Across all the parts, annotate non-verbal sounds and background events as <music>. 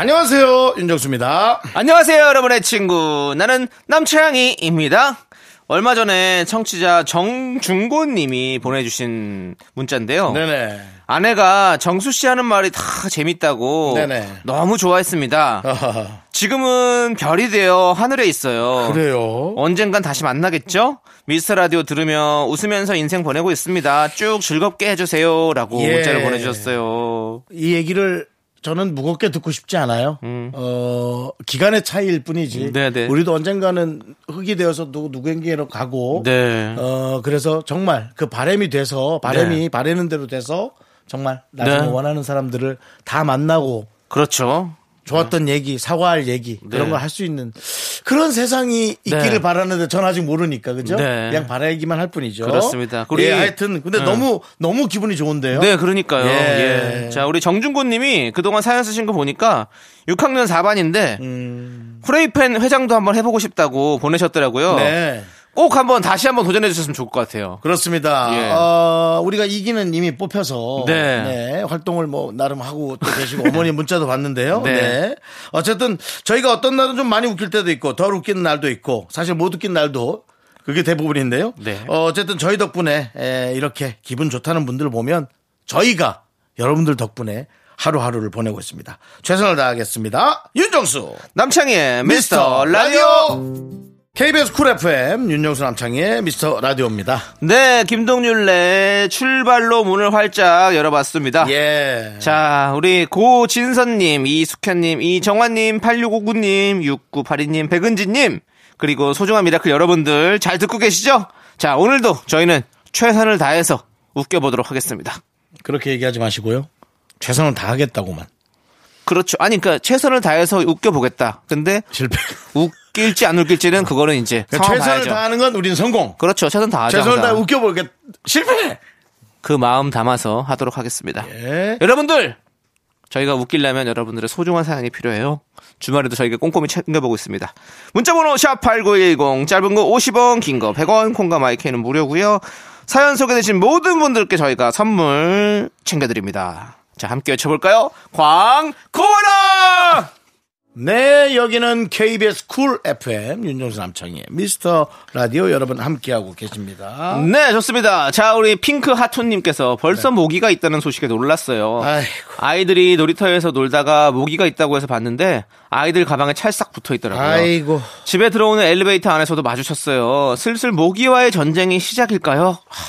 안녕하세요 윤정수입니다 안녕하세요, 여러분의 친구. 나는 남창희입니다. 얼마 전에 청취자 정중곤님이 보내주신 문자인데요. 네네 아내가 정수 씨 하는 말이 다 재밌다고 네네. 너무 좋아했습니다. 아하, 지금은 별이 되어 하늘에 있어요. 그래요 언젠간 다시 만나겠죠? 미스터 라디오 들으며 웃으면서 인생 보내고 있습니다. 쭉 즐겁게 해주세요라고 예. 문자를 보내주셨어요. 이 얘기를 저는 무겁게 듣고 싶지 않아요. 어, 기간의 차이일 뿐이지. 음. 네네. 우리도 언젠가는 흙이 되어서 누구, 누구에게로 가고. 네. 어, 그래서 정말 그 바람이 돼서, 바람이 네. 바라는 대로 돼서 정말 나중에 네. 원하는 사람들을 다 만나고 그렇죠. 좋았던 얘기, 사과할 얘기, 그런 네. 걸할 수 있는 그런 세상이 있기를 네. 바라는데 전 아직 모르니까, 그죠? 네. 그냥 바라기만 할 뿐이죠. 그렇습니다. 우리- 예, 하여튼, 근데 네. 너무, 너무 기분이 좋은데요? 네, 그러니까요. 예. 예. 자, 우리 정준곤 님이 그동안 사연 쓰신 거 보니까 6학년 4반인데 음. 후레이팬 회장도 한번 해보고 싶다고 보내셨더라고요. 네. 꼭 한번 다시 한번 도전해 주셨으면 좋을 것 같아요. 그렇습니다. 예. 어, 우리가 이기는 이미 뽑혀서 네. 네, 활동을 뭐 나름 하고 또 계시고 어머니 문자도 봤는데요. <laughs> 네. 네. 어쨌든 저희가 어떤 날은 좀 많이 웃길 때도 있고 덜 웃기는 날도 있고 사실 못 웃긴 날도 그게 대부분인데요. 네. 어, 어쨌든 저희 덕분에 에, 이렇게 기분 좋다는 분들을 보면 저희가 여러분들 덕분에 하루하루를 보내고 있습니다. 최선을 다하겠습니다. 윤정수 남창희의 미스터 라디오. KBS 쿨 FM 윤정수 남창희의 미스터 라디오입니다. 네, 김동률의 출발로 문을 활짝 열어봤습니다. 예. 자, 우리 고진선님, 이숙현님, 이정환님, 8659님, 6982님, 백은지님, 그리고 소중한 미라클 여러분들 잘 듣고 계시죠? 자, 오늘도 저희는 최선을 다해서 웃겨보도록 하겠습니다. 그렇게 얘기하지 마시고요. 최선을 다하겠다고만. 그렇죠. 아니, 그러니까 최선을 다해서 웃겨보겠다. 근데 실패. 웃 길지 안 웃길지는 그거는 이제 그러니까 최선을 봐야죠. 다하는 건 우린 성공. 그렇죠. 최선 다하죠. 최선을 다해 항상. 웃겨보겠. 실패. 그 마음 담아서 하도록 하겠습니다. 예. 여러분들 저희가 웃기려면 여러분들의 소중한 사연이 필요해요. 주말에도 저희가 꼼꼼히 챙겨보고 있습니다. 문자번호 샵8910 짧은 거 50원 긴 거 100원 콩과 My K는 무료고요. 사연 소개되신 모든 분들께 저희가 선물 챙겨드립니다. 자 함께 외쳐볼까요? 광고라! 네, 여기는 KBS Cool FM 윤정수 남창희의 미스터 라디오 여러분 함께하고 계십니다. 네 좋습니다. 자 우리 핑크 하톤님께서 벌써 모기가 있다는 소식에 놀랐어요. 네. 아이고. 아이들이 놀이터에서 놀다가 모기가 있다고 해서 봤는데 아이들 가방에 찰싹 붙어 있더라고요. 아이고. 집에 들어오는 엘리베이터 안에서도 마주쳤어요. 슬슬 모기와의 전쟁이 시작일까요? 하,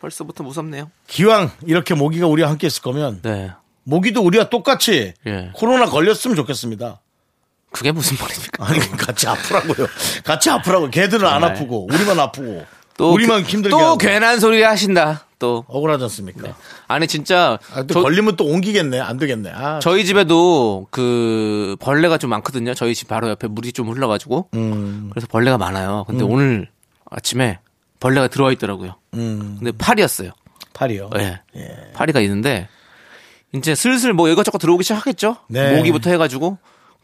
벌써부터 무섭네요. 기왕 이렇게 모기가 우리와 함께 있을 거면 네. 모기도 우리와 똑같이 예. 코로나 걸렸으면 좋겠습니다. 그게 무슨 말입니까? 아니 같이 아프라고요. 같이 아프라고. 걔들은 안 네. 아프고 우리만 아프고 또 우리만 그- 힘들게 또 하고. 괜한 소리 하신다. 또 억울하지 않습니까? 아니 진짜 아, 또 저, 걸리면 또 옮기겠네. 안 되겠네. 아, 저희 집에도 그 벌레가 좀 많거든요. 저희 집 바로 옆에 물이 좀 흘러가지고 음, 그래서 벌레가 많아요. 근데 오늘 아침에 벌레가 들어와 있더라고요. 음, 근데 파리였어요. 팔이요. 예. 파리가 있는데 이제 슬슬 뭐 이것저것 들어오기 시작하겠죠. 네. 모기부터 해가지고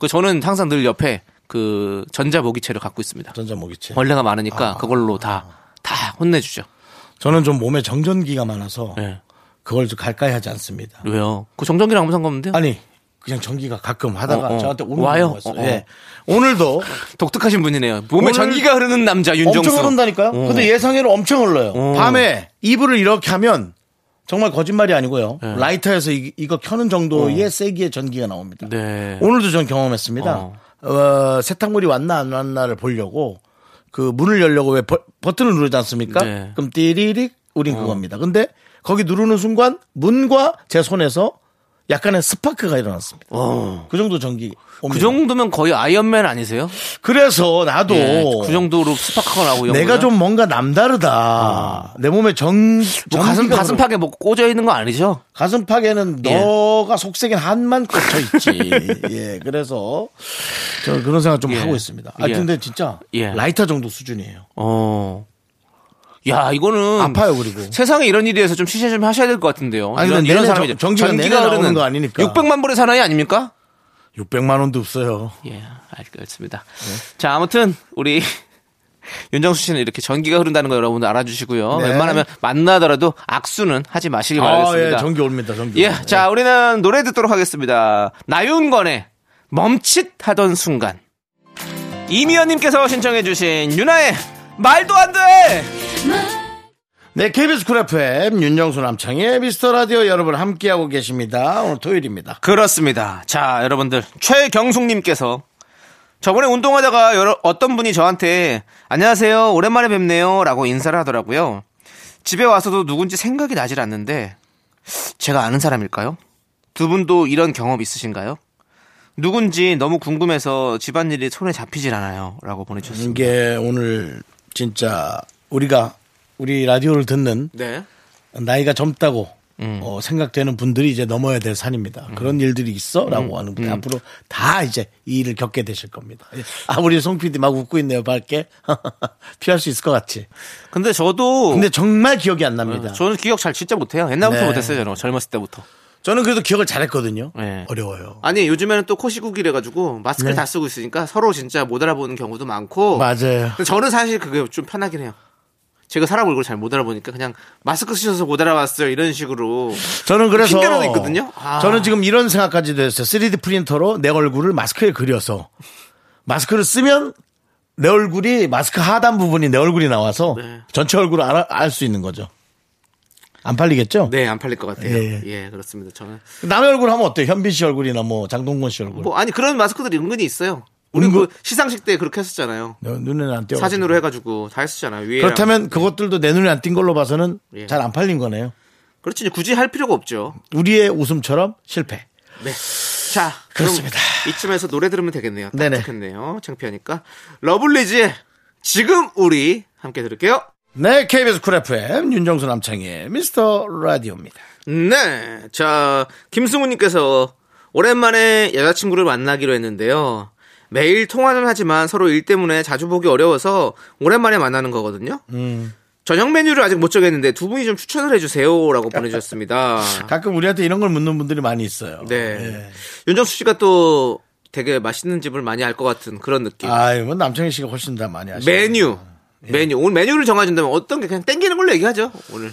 그 저는 항상 늘 옆에 그 전자 모기채를 갖고 있습니다. 전자 모기채. 벌레가 많으니까 그걸로 다 다 혼내주죠. 저는 좀 몸에 정전기가 많아서 예. 그걸 좀 가까이 하지 않습니다. 왜요? 그 정전기랑 아무 상관없는데요? 아니 그냥 전기가 가끔 하다가 어, 어. 저한테 오는 와요? 어, 어. 예. 오늘도 <laughs> 독특하신 분이네요. 몸에 전기가 흐르는 남자 윤정수. 엄청 흐른다니까요. 어. 근데 예상외로 엄청 흘러요. 어. 밤에 이불을 이렇게 하면 정말 거짓말이 아니고요. 네. 라이터에서 이, 이거 켜는 정도의 세기의 전기가 나옵니다. 네. 오늘도 전 경험했습니다. 어. 어, 세탁물이 왔나 안 왔나를 보려고 그 문을 열려고 왜 버, 버튼을 누르지 않습니까? 네. 그럼 띠리릭 우린 그겁니다. 근데 거기 누르는 순간 문과 제 손에서 약간의 스파크가 일어났습니다. 어. 그 정도 전기. 그 옵니다. 정도면 거의 Iron Man 아니세요? 그래서 나도 예, 그 정도로 스파크가 나고 내가? 좀 뭔가 남다르다. 내 몸에 정, 뭐 가슴 가슴팍에 뭐 꽂아 있는 거 아니죠? 가슴팍에는 예. 너가 속썩인 한만 꽂혀 있지. <laughs> 예, 그래서 저 그런 생각 좀 예. 하고 있습니다. 아 예. 근데 진짜 예. 라이터 정도 수준이에요. 어. 야, 이거는 아파요 그리고. 세상에 이런 일이 해서 좀 취재 좀 하셔야 될 것 같은데요. 아니, 이런, 이런 사람이 정- 전기가 나오는 거 아니니까. 600만 불의 사나이 아닙니까? 600만 원도 없어요. 예, 알겠습니다. 네. 자, 아무튼 우리 <laughs> 윤정수 씨는 이렇게 전기가 흐른다는 거 여러분들 알아주시고요. 네. 웬만하면 만나더라도 악수는 하지 마시기 아, 바라겠습니다. 예, 전기 옵니다. 전기. 예, 자, 우리는 노래 듣도록 하겠습니다. 나윤권의 멈칫하던 순간. 이미연님께서 신청해주신 윤아의 말도 안 돼! 네, KBS Cool FM 윤정수 남창희의 미스터 라디오 여러분 함께하고 계십니다. 오늘 토요일입니다. 그렇습니다. 자, 여러분들. 최경숙님께서 저번에 운동하다가 여러, 어떤 분이 저한테 안녕하세요. 오랜만에 뵙네요. 라고 인사를 하더라고요. 집에 와서도 누군지 생각이 나질 않는데 제가 아는 사람일까요? 두 분도 이런 경험 있으신가요? 누군지 너무 궁금해서 집안일이 손에 잡히질 않아요. 라고 보내주셨습니다. 이게 오늘 진짜 우리가 우리 라디오를 듣는 네. 나이가 젊다고 음. 어, 생각되는 분들이 이제 넘어야 될 산입니다. 그런 일들이 있어라고 하는 음. 분 앞으로 다 이제 이 일을 겪게 되실 겁니다. 아 우리 송 PD 막 웃고 있네요. 밝게 <laughs> 피할 수 있을 것 같지. 근데 저도 근데 정말 기억이 안 납니다. 어, 저는 기억 잘 진짜 못해요. 옛날부터 네. 못했어요. 저는 젊었을 때부터. 저는 그래도 기억을 잘했거든요. 네. 어려워요. 아니 요즘에는 또 코시국이래 가지고 마스크를 네. 다 쓰고 있으니까 서로 진짜 못 알아보는 경우도 많고 맞아요. 저는 사실 그게 좀 편하긴 해요. 제가 사람 얼굴 잘 못 알아보니까 그냥 마스크 쓰셔서 못 알아봤어요 이런 식으로 저는 그래서 핑계로도 있거든요. 아. 저는 지금 이런 생각까지도 했어요. 3D 프린터로 내 얼굴을 마스크에 그려서 마스크를 쓰면 내 얼굴이 마스크 하단 부분이 내 얼굴이 나와서 네. 전체 얼굴을 알 수 있는 거죠. 안 팔리겠죠? 네 안 팔릴 것 같아요. 예, 예, 예. 그렇습니다. 저는 남의 얼굴 하면 어때요? 현빈 씨 얼굴이나 뭐 장동건 씨 얼굴. 뭐 아니 그런 마스크들이 은근히 있어요. 우리 그 시상식 때 그렇게 했었잖아요. 내 눈에는 안 띄어. 사진으로 해가지고 다 했었잖아요. 위에 그렇다면 그것들도 내 눈에 안 띈 걸로 봐서는 예. 잘 안 팔린 거네요. 그렇지 굳이 할 필요가 없죠. 우리의 웃음처럼 실패. 네. 자, 그렇습니다. 이쯤에서 노래 들으면 되겠네요. 딱 네네. 좋겠네요. 창피하니까. 러블리즈의 지금 우리 함께 들을게요. 네, KBS Cool FM 윤정수 남창희의 미스터 라디오입니다. 네. 자, 김승우님께서 오랜만에 여자친구를 만나기로 했는데요. 매일 통화는 하지만 서로 일 때문에 자주 보기 어려워서 오랜만에 만나는 거거든요. 음. 저녁 메뉴를 아직 못 정했는데 두 분이 좀 추천을 해주세요라고 보내주셨습니다. <laughs> 가끔 우리한테 이런 걸 묻는 분들이 많이 있어요. 네. 예. 윤정수 씨가 또 되게 맛있는 집을 많이 알 것 같은 그런 느낌. 아유, 뭐 남창희 씨가 훨씬 다 많이 하시죠. 메뉴. 예. 메뉴. 오늘 메뉴를 정해준다면 어떤 게 그냥 땡기는 걸로 얘기하죠. 오늘.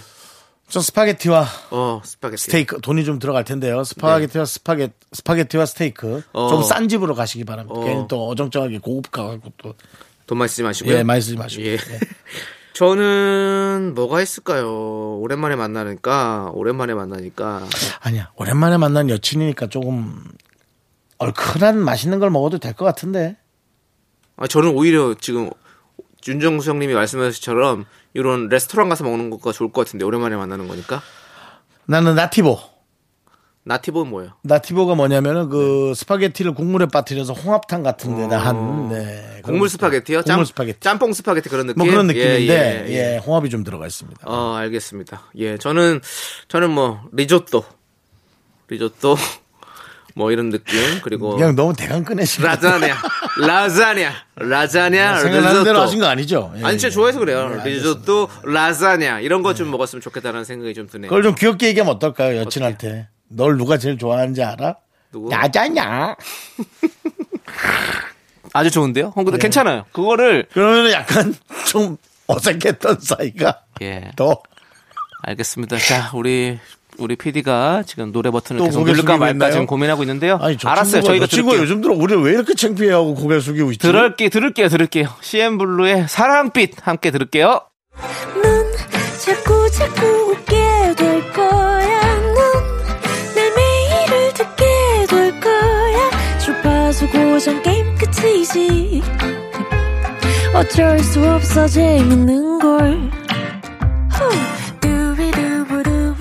전 스파게티와 어, 스파게티. 스테이크 돈이 좀 들어갈 텐데요. 스파게티와 스파게 스파게티와 스테이크 네. 어. 좀 싼 집으로 가시기 바랍니다. 어. 괜히 또 어정쩡하게 고급 가갖고 또 돈 많이 쓰지 마시고요. 예, 많이 쓰지 마시고. 예. <laughs> 저는 뭐가 있을까요? 오랜만에 만나니까 오랜만에 만나니까 아니야. 오랜만에 만난 여친이니까 조금 얼큰한 맛있는 걸 먹어도 될 것 같은데. 아, 저는 오히려 지금 윤정수 형님이 말씀하셨던 것처럼 이런 레스토랑 가서 먹는 것가 좋을 것 같은데 오랜만에 만나는 거니까 나는 나티보. 나티보는 뭐예요? 나티보가 뭐냐면은 그 스파게티를 국물에 빠뜨려서 홍합탕 같은 데다 한 네. 그런 국물 스파게티요? 국물 짬, 스파게티. 짬뽕 스파게티 그런 느낌? 뭐 그런 예, 느낌인데 예, 예, 예. 홍합이 좀 들어가 있습니다. 어, 알겠습니다. 예, 저는, 저는 뭐, 리조또. 리조또. <laughs> 뭐 이런 느낌. 그리고. 그냥 너무 대강 꺼내시고 라자냐. 라자냐. 라자냐. 생각나는 대로 리조또. 하신 거 아니죠? 예, 아니, 진짜 예. 좋아해서 그래요. 네, 알겠습니다. 리조또, 라자냐. 이런 거 좀 먹었으면 좋겠다는 생각이 좀 드네요. 그걸 좀 귀엽게 얘기하면 어떨까요, 여친한테? 널 누가 제일 좋아하는지 알아? 누구? 야자냐? <laughs> 아주 좋은데요? 어, 네. 근데 괜찮아요. 그거를. 그러면 약간 <laughs> 좀 어색했던 사이가 예. 더 알겠습니다. 자, 우리. 우리 PD가 지금 노래 버튼을 또 계속 누를까 말까 있나요? 지금 고민하고 있는데요. 아니, 저 알았어요. 친구가, 저희가 저 친구가 들을게요. 요즘 들어 우리 왜 이렇게 창피해하고 고개 숙이고 있지? 들을게 들을게요 들을게요 CM 블루의 사랑빛 함께 들을게요 넌 자꾸 자꾸 웃게 될 거야. 넌내 매일을 듣게 될 거야. 주파수 고정 게임 끝이지. 어쩔 수 없어 재밌는 걸.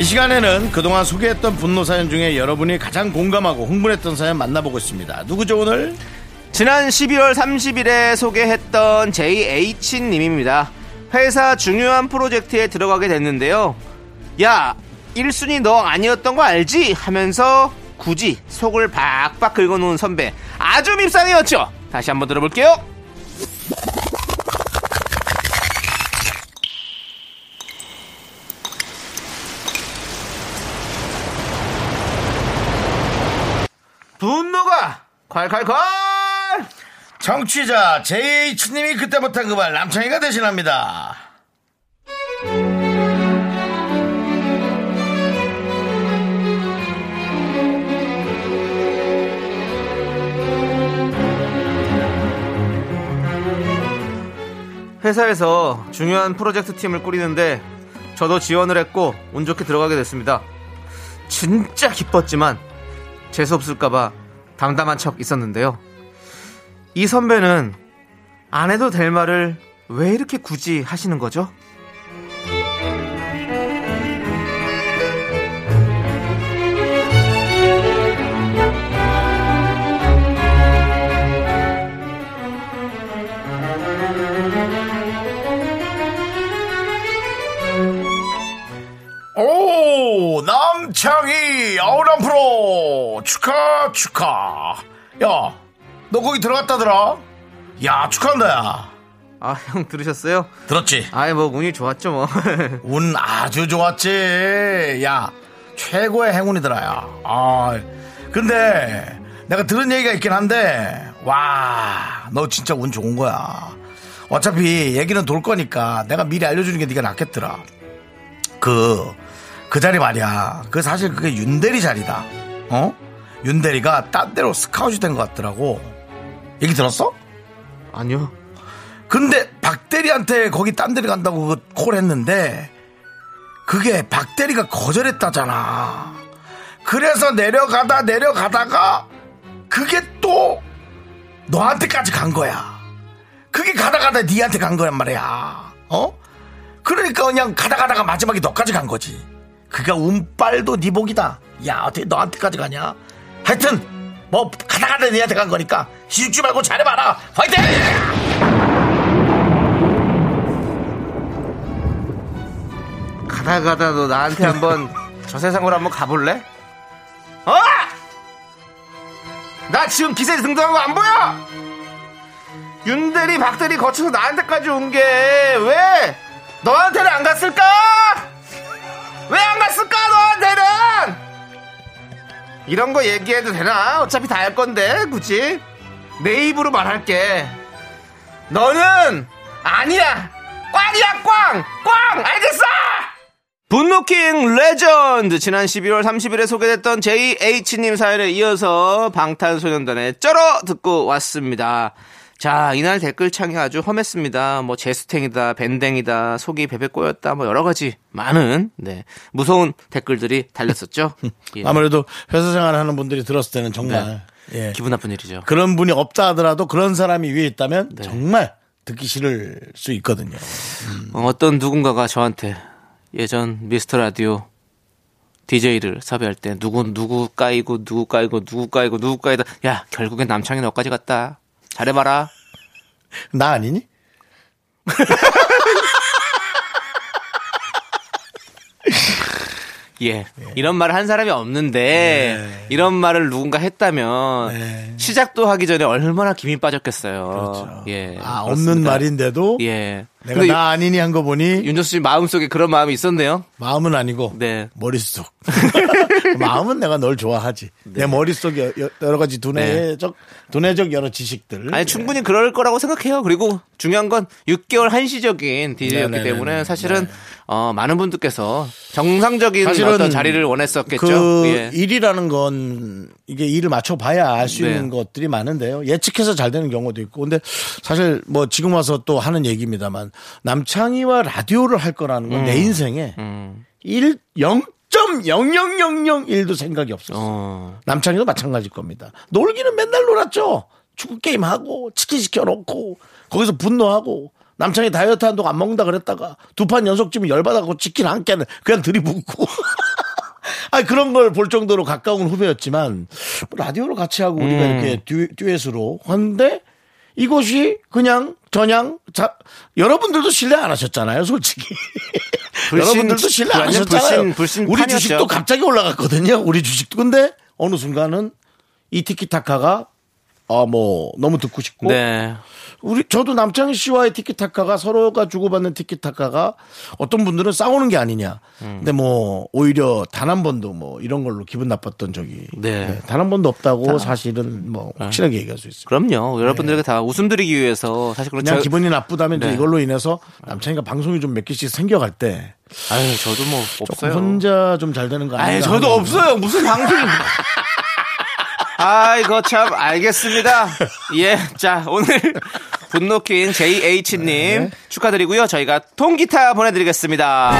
이 시간에는 그동안 소개했던 분노 사연 중에 여러분이 가장 공감하고 흥분했던 사연 만나보고 있습니다. 누구죠 오늘? 지난 12월 30일에 소개했던 JH님입니다. 회사 중요한 프로젝트에 들어가게 됐는데요. 야, 1순위 너 아니었던 거 알지? 하면서 굳이 속을 박박 긁어놓은 선배. 아주 밉상이었죠? 다시 한번 들어볼게요. 콸콸콸! 정취자 JH님이 그때 못한 그 말 남창희가 대신합니다. 회사에서 중요한 프로젝트 팀을 꾸리는데 저도 지원을 했고 운 좋게 들어가게 됐습니다. 진짜 기뻤지만 재수 없을까봐 담담한 척 있었는데요. 이 선배는 안 해도 될 말을 왜 이렇게 굳이 하시는 거죠? 오 남창희 아우람 프로 축하 축하 야 너 거기 들어갔다더라 야 축하한다 야 아, 형 들으셨어요? 들었지 아이, 뭐, 운이 좋았죠, 뭐. <laughs> 운 아주 좋았지 야 최고의 행운이더라 야 아 근데 내가 들은 얘기가 있긴 한데 와 너 진짜 운 좋은 거야 어차피 얘기는 돌 거니까 내가 미리 알려주는 게 네가 낫겠더라 그, 그 자리 말이야. 그 사실 그게 윤대리 자리다. 어? 윤대리가 딴 데로 스카웃이 된것 같더라고. 얘기 들었어? 아니요. 근데 박대리한테 거기 딴 데를 간다고 그콜 했는데 그게 박대리가 거절했다잖아. 그래서 내려가다 내려가다가 그게 또 너한테까지 간 거야. 그게 가다 가다 니한테 간 거란 말이야. 어? 그러니까 그냥 가다 가다가 마지막에 너까지 간 거지. 그가 운빨도 네 복이다. 야 어떻게 너한테까지 가냐? 하여튼 뭐 가다 가다 니한테 간 거니까 시죽지 말고 잘해봐라. 화이팅! 가다 가다 너 나한테 한번 저 세상으로 한번 가볼래? 어? 나 지금 기세에 등등한 거 안 보여? 윤대리 박대리 거쳐서 나한테까지 온 게 왜 너한테는 안 갔을까? 왜 안 갔을까 너한테는? 이런 거 얘기해도 되나? 어차피 다 할 건데 굳이 내 입으로 말할게 너는 아니야 꽝이야 꽝! 꽝! 알겠어! 분노킹 레전드 지난 12월 30일에 소개됐던 JH님 사연에 이어서 방탄소년단의 쩔어 듣고 왔습니다. 자 이날 댓글창이 아주 험했습니다. 뭐 제스탱이다 밴댕이다 속이 베베 꼬였다 뭐 여러 가지 많은 네 무서운 댓글들이 달렸었죠. <laughs> 예, 아무래도 회사 생활하는 분들이 들었을 때는 정말 예. 기분 나쁜 일이죠. 그런 분이 없다 하더라도 그런 사람이 위에 있다면 네. 정말 듣기 싫을 수 있거든요. 어, 어떤 누군가가 저한테 예전 미스터 라디오 DJ를 섭외할 때 누구 누구 까이고 누구 까이고 누구 까이고 누구 까이다 야 결국엔 남창이 너까지 갔다 잘해봐라 나 아니니? <laughs> 예 이런 말을 한 사람이 없는데 네. 이런 말을 누군가 했다면 시작도 하기 전에 얼마나 김이 빠졌겠어요 그렇죠. 예 아, 없는 그렇습니다. 말인데도 예 내가 나 아니니 한 거 보니 윤정수 씨 마음속에 그런 마음이 있었네요. 마음은 아니고 네. 머릿속. <laughs> 마음은 내가 널 좋아하지. 내 머릿속에 여- 여러 가지 두뇌적 두뇌적 여러 지식들. 네. 아니 충분히 그럴 거라고 생각해요. 그리고 중요한 건 6개월 한시적인 DJ였기 네네네네. 때문에 사실은 어, 많은 분들께서 정상적인 어떤 자리를 원했었겠죠. 그 예. 일이라는 건 이게 일을 맞춰봐야 알수 네. 있는 것들이 많은데요. 예측해서 잘 되는 경우도 있고. 근데 사실 뭐 지금 와서 또 하는 얘기입니다만 남창희와 라디오를 할 거라는 건내 인생에 음. 일 0.00001도 생각이 없었어. 요 어. 남창희도 마찬가지일 겁니다. 놀기는 맨날 놀았죠. 축구 게임 하고 치킨 시켜 놓고 거기서 분노하고 남창희 다이어트 한동 안 먹는다 그랬다가 두 판 연속 찌면 열받아고 치킨 한 개는 그냥 들이붓고. <laughs> 아 그런 걸 볼 정도로 가까운 후배였지만 뭐 라디오를 같이 하고 우리가 음. 이렇게 듀, 듀엣으로 하는데 이곳이 그냥 전향 자 여러분들도 신뢰 안 하셨잖아요, 솔직히. 불신- 여러분들도 신뢰 안 하셨잖아요. 불신- 불신 우리 판이었죠. 주식도 갑자기 올라갔거든요. 우리 주식도. 근데 어느 순간은 이 티키타카가 아뭐 너무 듣고 싶고 네. 우리 저도 남창희 씨와의 티키타카가 서로가 주고받는 티키타카가 어떤 분들은 싸우는 게 아니냐. 음. 근데 뭐 오히려 단 한 번도 뭐 이런 걸로 기분 나빴던 적이 네. 단한 번도 없다고 사실은 뭐 확실하게 얘기할 수 있습니다. 그럼요. 여러분들에게 다 웃음 드리기 위해서 사실 그렇죠. 그냥 기분이 나쁘다면 네. 이걸로 인해서 남창희가 방송이 좀 몇 개씩 생겨갈 때 아유, 저도 뭐 없어요. 혼자 좀 잘 되는 거. 아유, 저도 없어요. 무슨 방송이. <laughs> 아이거 참 알겠습니다. 예, 자 오늘 분노킹 JH님 네. 축하드리고요. 저희가 통기타 보내드리겠습니다.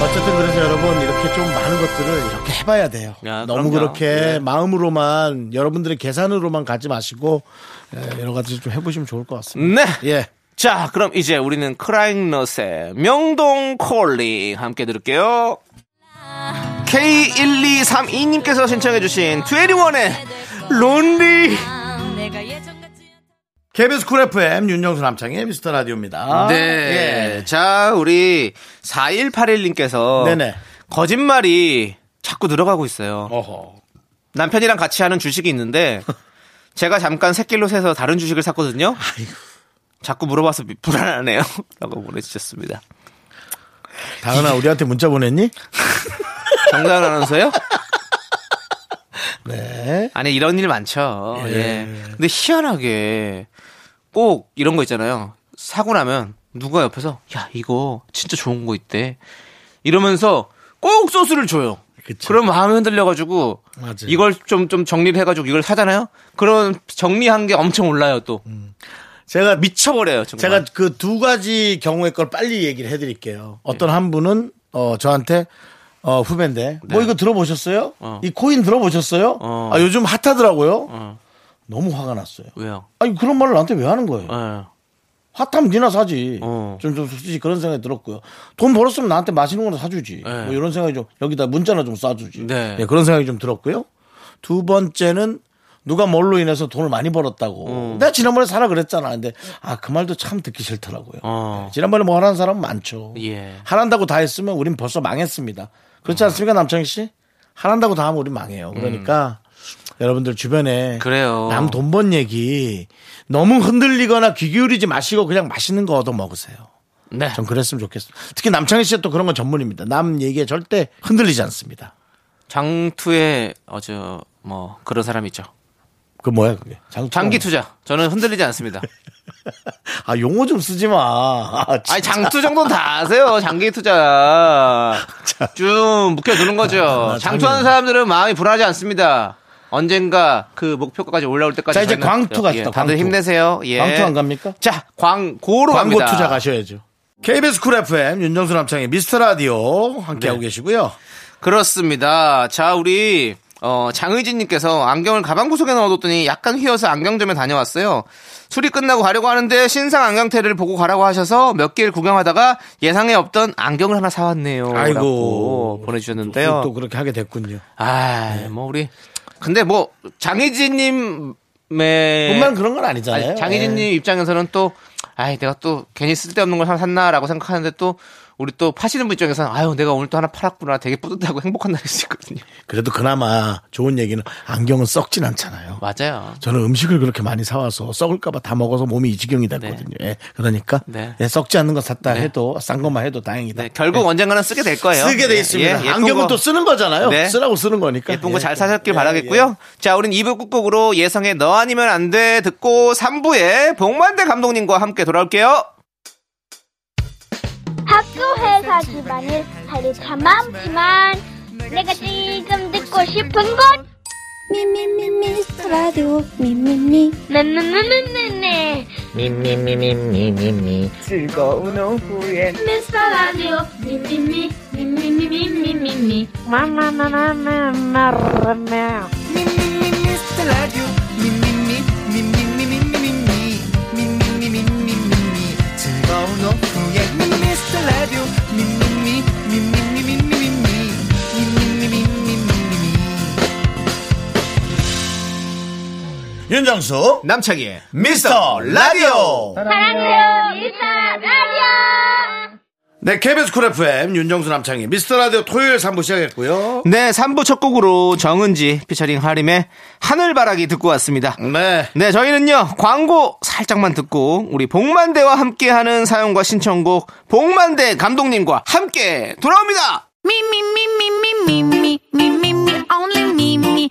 어쨌든 그래서 여러분 이렇게 좀 많은 것들을 이렇게 해봐야 돼요. 야, 너무 그럼요. 그렇게 예. 마음으로만 여러분들의 계산으로만 가지 마시고 예, 여러 가지 좀 해보시면 좋을 것 같습니다. 네. 예. 자, 그럼 이제 우리는 크라잉넛의 명동 Calling 함께 들을게요. K1232님께서 신청해주신 2NE1의 Lonely. KBS Cool FM 윤정수 남창희의 미스터 라디오입니다. 네. 예. 자, 우리 4181님께서 네네. 거짓말이 자꾸 늘어가고 있어요. 어허. 남편이랑 같이 하는 주식이 있는데 <laughs> 제가 잠깐 새길로 세서 다른 주식을 샀거든요. 자꾸 물어봐서 미- 불안하네요. <laughs> 라고 보내주셨습니다. 다은아 우리한테 문자 보냈니? <laughs> 정다은 아나운서요? 네. 아니 이런 일 많죠. 예. 예. 근데 희한하게 꼭 이런 거 있잖아요. 사고 나면 누가 옆에서 야 이거 진짜 좋은 거 있대. 이러면서 꼭 소스를 줘요. 그쵸. 그럼 마음이 흔들려가지고 맞아요. 이걸 좀 좀 정리를 해가지고 이걸 사잖아요. 그런 정리한 게 엄청 올라요 또 제가 미쳐버려요. 정말. 제가 그 두 가지 경우의 걸 빨리 얘기를 해드릴게요. 어떤 한 분은 어 저한테 어 후배인데 뭐 이거 들어보셨어요? 네. 어. 이 코인 들어보셨어요? 어. 아 요즘 핫하더라고요. 어. 너무 화가 났어요. 왜요? 아니 그런 말을 나한테 왜 하는 거예요? 예. 핫하면 니나 사지. 어. 좀, 좀 솔직히 그런 생각이 들었고요. 돈 벌었으면 나한테 맛있는 거나 사주지. 네. 뭐 이런 생각이 좀 여기다 문자나 좀 쏴주지. 네. 예, 그런 생각이 좀 들었고요. 두 번째는 누가 뭘로 인해서 돈을 많이 벌었다고. 내가 지난번에 사라 그랬잖아. 근데 아 그 말도 참 듣기 싫더라고요. 어. 네, 지난번에 뭐 하라는 사람 많죠. 예. 하란다고 다 했으면 우린 벌써 망했습니다. 그렇지 않습니까, 남창희 씨? 하란다고 다 하면 우린 망해요. 그러니까 여러분들 주변에 음. 그래요. 남 돈 번 얘기 너무 흔들리거나 귀 기울이지 마시고 그냥 맛있는 거 얻어 먹으세요. 네. 전 그랬으면 좋겠습니다. 특히 남창희 씨가 또 그런 건 전문입니다. 남 얘기에 절대 흔들리지 않습니다. 장투에 어저 뭐 그런 사람 있죠. 그 뭐야 그게? 장, 장기 투자. 저는 흔들리지 않습니다. <laughs> 아 용어 좀 쓰지 마. 아. 아니 장투 정도는 다 아세요. 장기 투자. <laughs> 쭉 묵혀두는 거죠. 아, 장투하는 장기. 사람들은 마음이 불안하지 않습니다. 언젠가 그 목표까지 올라올 때까지. 자, 이제 광투 갑시다, 예, 다들 광투. 힘내세요. 예. 광투 안 갑니까? 자, 광고로 광고 갑니다. 투자 가셔야죠. KBS Cool FM 윤정수 남창희 미스터 라디오 함께하고 네. 계시고요. 그렇습니다. 자, 우리 어, 장의진님께서 안경을 가방 구석에 넣어뒀더니 약간 휘어서 안경점에 다녀왔어요. 수리 끝나고 가려고 하는데 신상 안경테를 보고 가라고 하셔서 몇 개를 구경하다가 예상에 없던 안경을 하나 사왔네요. 아이고. 보내주셨는데요. 또 그렇게 하게 됐군요. 아, 뭐 우리 근데 뭐 장희진님의 뿐만 그런 건 아니잖아요. 아니, 장희진님 예. 입장에서는 또 아이 내가 또 괜히 쓸데없는 걸 하나 샀나라고 생각하는데 또 우리 또 파시는 분 입장에서는 아유 내가 오늘 또 하나 팔았구나 되게 뿌듯하고 행복한 날일 수 있거든요. 그래도 그나마 좋은 얘기는 안경은 썩진 않잖아요. 맞아요. 저는 음식을 그렇게 많이 사와서 썩을까봐 다 먹어서 몸이 이 지경이 됐거든요. 예, 그러니까 네. 예, 썩지 않는 거 샀다 네. 해도 싼 것만 해도 다행이다. 네, 결국 언젠가는 쓰게 될 거예요. 쓰게 돼 예, 있습니다. 예, 안경은 거- 또 쓰는 거잖아요. 네. 쓰라고 쓰는 거니까. 예쁜 거 예. 잘 사셨길 예, 바라겠고요. 자, 우린 2부 끝곡으로 예성의 너 아니면 안 돼 듣고 3부에 복만대 감독님과 함께 돌아올게요. 학교 회사 집안일 할 일 참 많지만 내가 지금 듣고 싶은 건 미미미 미스터 라디오 미미미 네네네네네 즐거운 오후에 미스터 라디오 미미미 미미미미미미미 마마마마마마마마 윤정수 남창희의 미스터 라디오. 사랑해요 미스터 라디오 네, KBS Cool FM 윤정수 남창희 미스터 라디오 토요일 3부 시작했고요. 네, 3부 첫 곡으로 정은지 피처링 하림의 하늘바라기 듣고 왔습니다. 네. 네, 저희는요, 광고 살짝만 듣고, 우리 복만대와 함께 하는 사연과 신청곡, 복만대 감독님과 함께 돌아옵니다! Only me,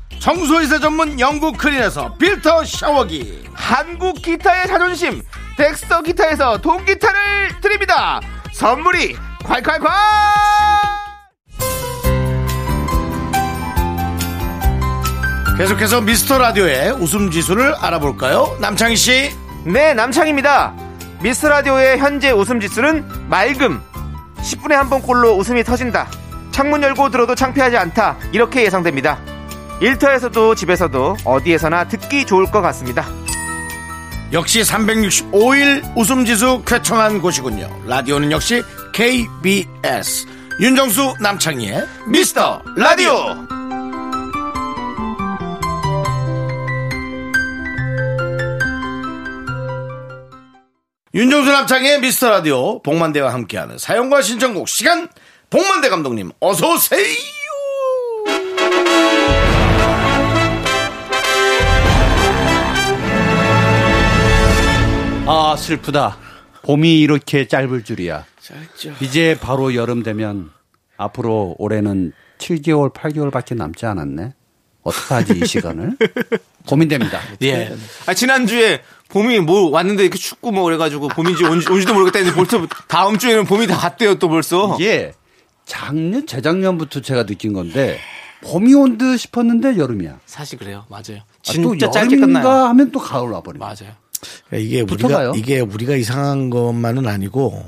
청소이사 전문 영국 크린에서 필터 샤워기. 한국 기타의 자존심 덱스터 기타에서 동기타를 드립니다. 선물이 콸콸콸! 계속해서 미스터 라디오의 웃음 지수를 알아볼까요? 남창희 씨. 네 남창입니다. 미스라디오의 현재 웃음 지수는 맑음. 10분에 한 번 꼴로 웃음이 터진다. 창문 열고 들어도 창피하지 않다. 이렇게 예상됩니다 일터에서도 집에서도 어디에서나 듣기 좋을 것 같습니다 역시 365일 웃음 지수 쾌청한 곳이군요. 라디오는 역시 KBS. 윤정수 남창희의 미스터 라디오. 윤정수 남창희의 미스터 라디오 복만대와 함께하는 사연과 신청곡 시간 복만대 감독님 어서 오세요. 아 슬프다. 봄이 이렇게 짧을 줄이야. 이제 바로 여름 되면 앞으로 올해는 7개월, 8개월밖에 남지 않았네. 어떡하지 이 시간을? <laughs> 고민됩니다. 예. 아, 지난주에 봄이 뭐 왔는데 이렇게 춥고 뭐 그래가지고 봄인지 온지, 온지도 모르겠다 했는데 벌써 다음 주에는 봄이 다 갔대요 또 벌써. 이게 작년, 재작년부터 제가 느낀 건데 봄이 온 듯 싶었는데 여름이야. 사실 그래요. 맞아요. 아, 또 진짜 짧게 여름인가 끝나요. 하면 또 가을 와버려. 맞아요. 이게 우리가 붙어가요. 이게 우리가 이상한 것만은 아니고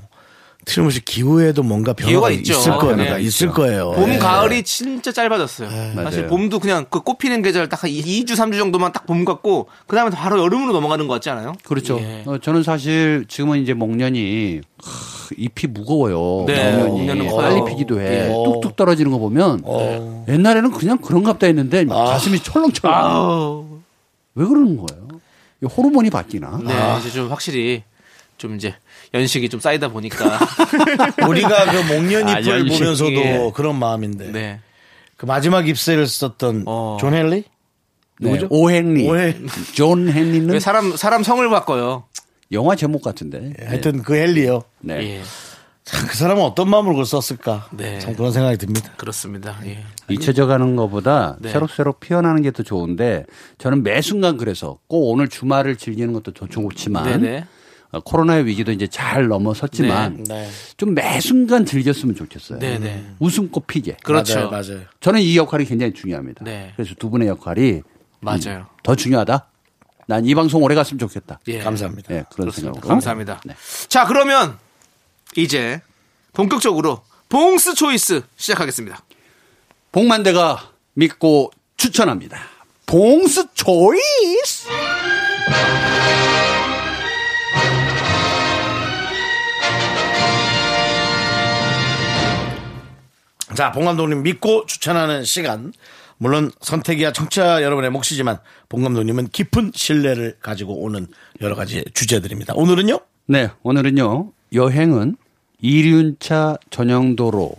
틀림없이 기후에도 뭔가 변화가 기후가 있죠. 있을 겁니다. 네, 있을 있죠. 거예요. 봄, 예. 가을이 진짜 짧아졌어요. 사실 맞아요. 봄도 그냥 그 꽃피는 계절 딱 2주, 3주 정도만 딱 봄 같고, 그 다음에 바로 여름으로 넘어가는 것 같지 않아요? 그렇죠. 예. 어, 저는 사실 지금은 이제 목련이 하, 잎이 무거워요. 네, 목련이 목련은 빨리. 피기도 해. 예. 뚝뚝 떨어지는 거 보면 옛날에는 그냥 그런갑다 했는데 가슴이 철렁철렁. 아우. 왜 그러는 거예요? 이 호르몬이 바뀌나? 네, 이제 좀 확실히 좀 이제 연식이 좀 쌓이다 보니까. <laughs> 우리가 그 목련잎을 아. 보면서도 예. 그런 마음인데 네. 그 마지막 잎새를 썼던 어. 존 헨리 네, 누구죠? 오헨리. 오해. 존 헨리는 왜 사람, 사람 성을 바꿔요. 영화 제목 같은데. 하여튼 그 헨리요. 네. 예. 참 그 사람은 어떤 마음으로 그걸 썼을까? 네. 참 그런 생각이 듭니다. 그렇습니다. 예. 잊혀져 가는 것보다 네. 새록새록 피어나는 게 더 좋은데 저는 매 순간 그래서 꼭 오늘 주말을 즐기는 것도 더 좋지만 네네. 어, 코로나의 위기도 이제 잘 넘어섰지만 네. 좀매 순간 즐겼으면 좋겠어요. 네네. 웃음꽃 피게. 그렇죠. 맞아요, 맞아요. 저는 이 역할이 굉장히 중요합니다. 네. 그래서 두 분의 역할이 맞아요. 더 중요하다. 난 이 방송 오래 갔으면 좋겠다. 예. 감사합니다. 네, 그런. 생각으로. 감사합니다. 네. 자, 그러면 이제 본격적으로 봉스 초이스 시작하겠습니다. 복만대가 믿고 추천합니다. 봉스 초이스! 자, 봉 감독님 믿고 추천하는 시간. 물론 선택이야 청취자 여러분의 몫이지만 봉 감독님은 깊은 신뢰를 가지고 오는 여러 가지 주제들입니다. 오늘은요? 네, 오늘은요, 여행은 이륜차 전용도로.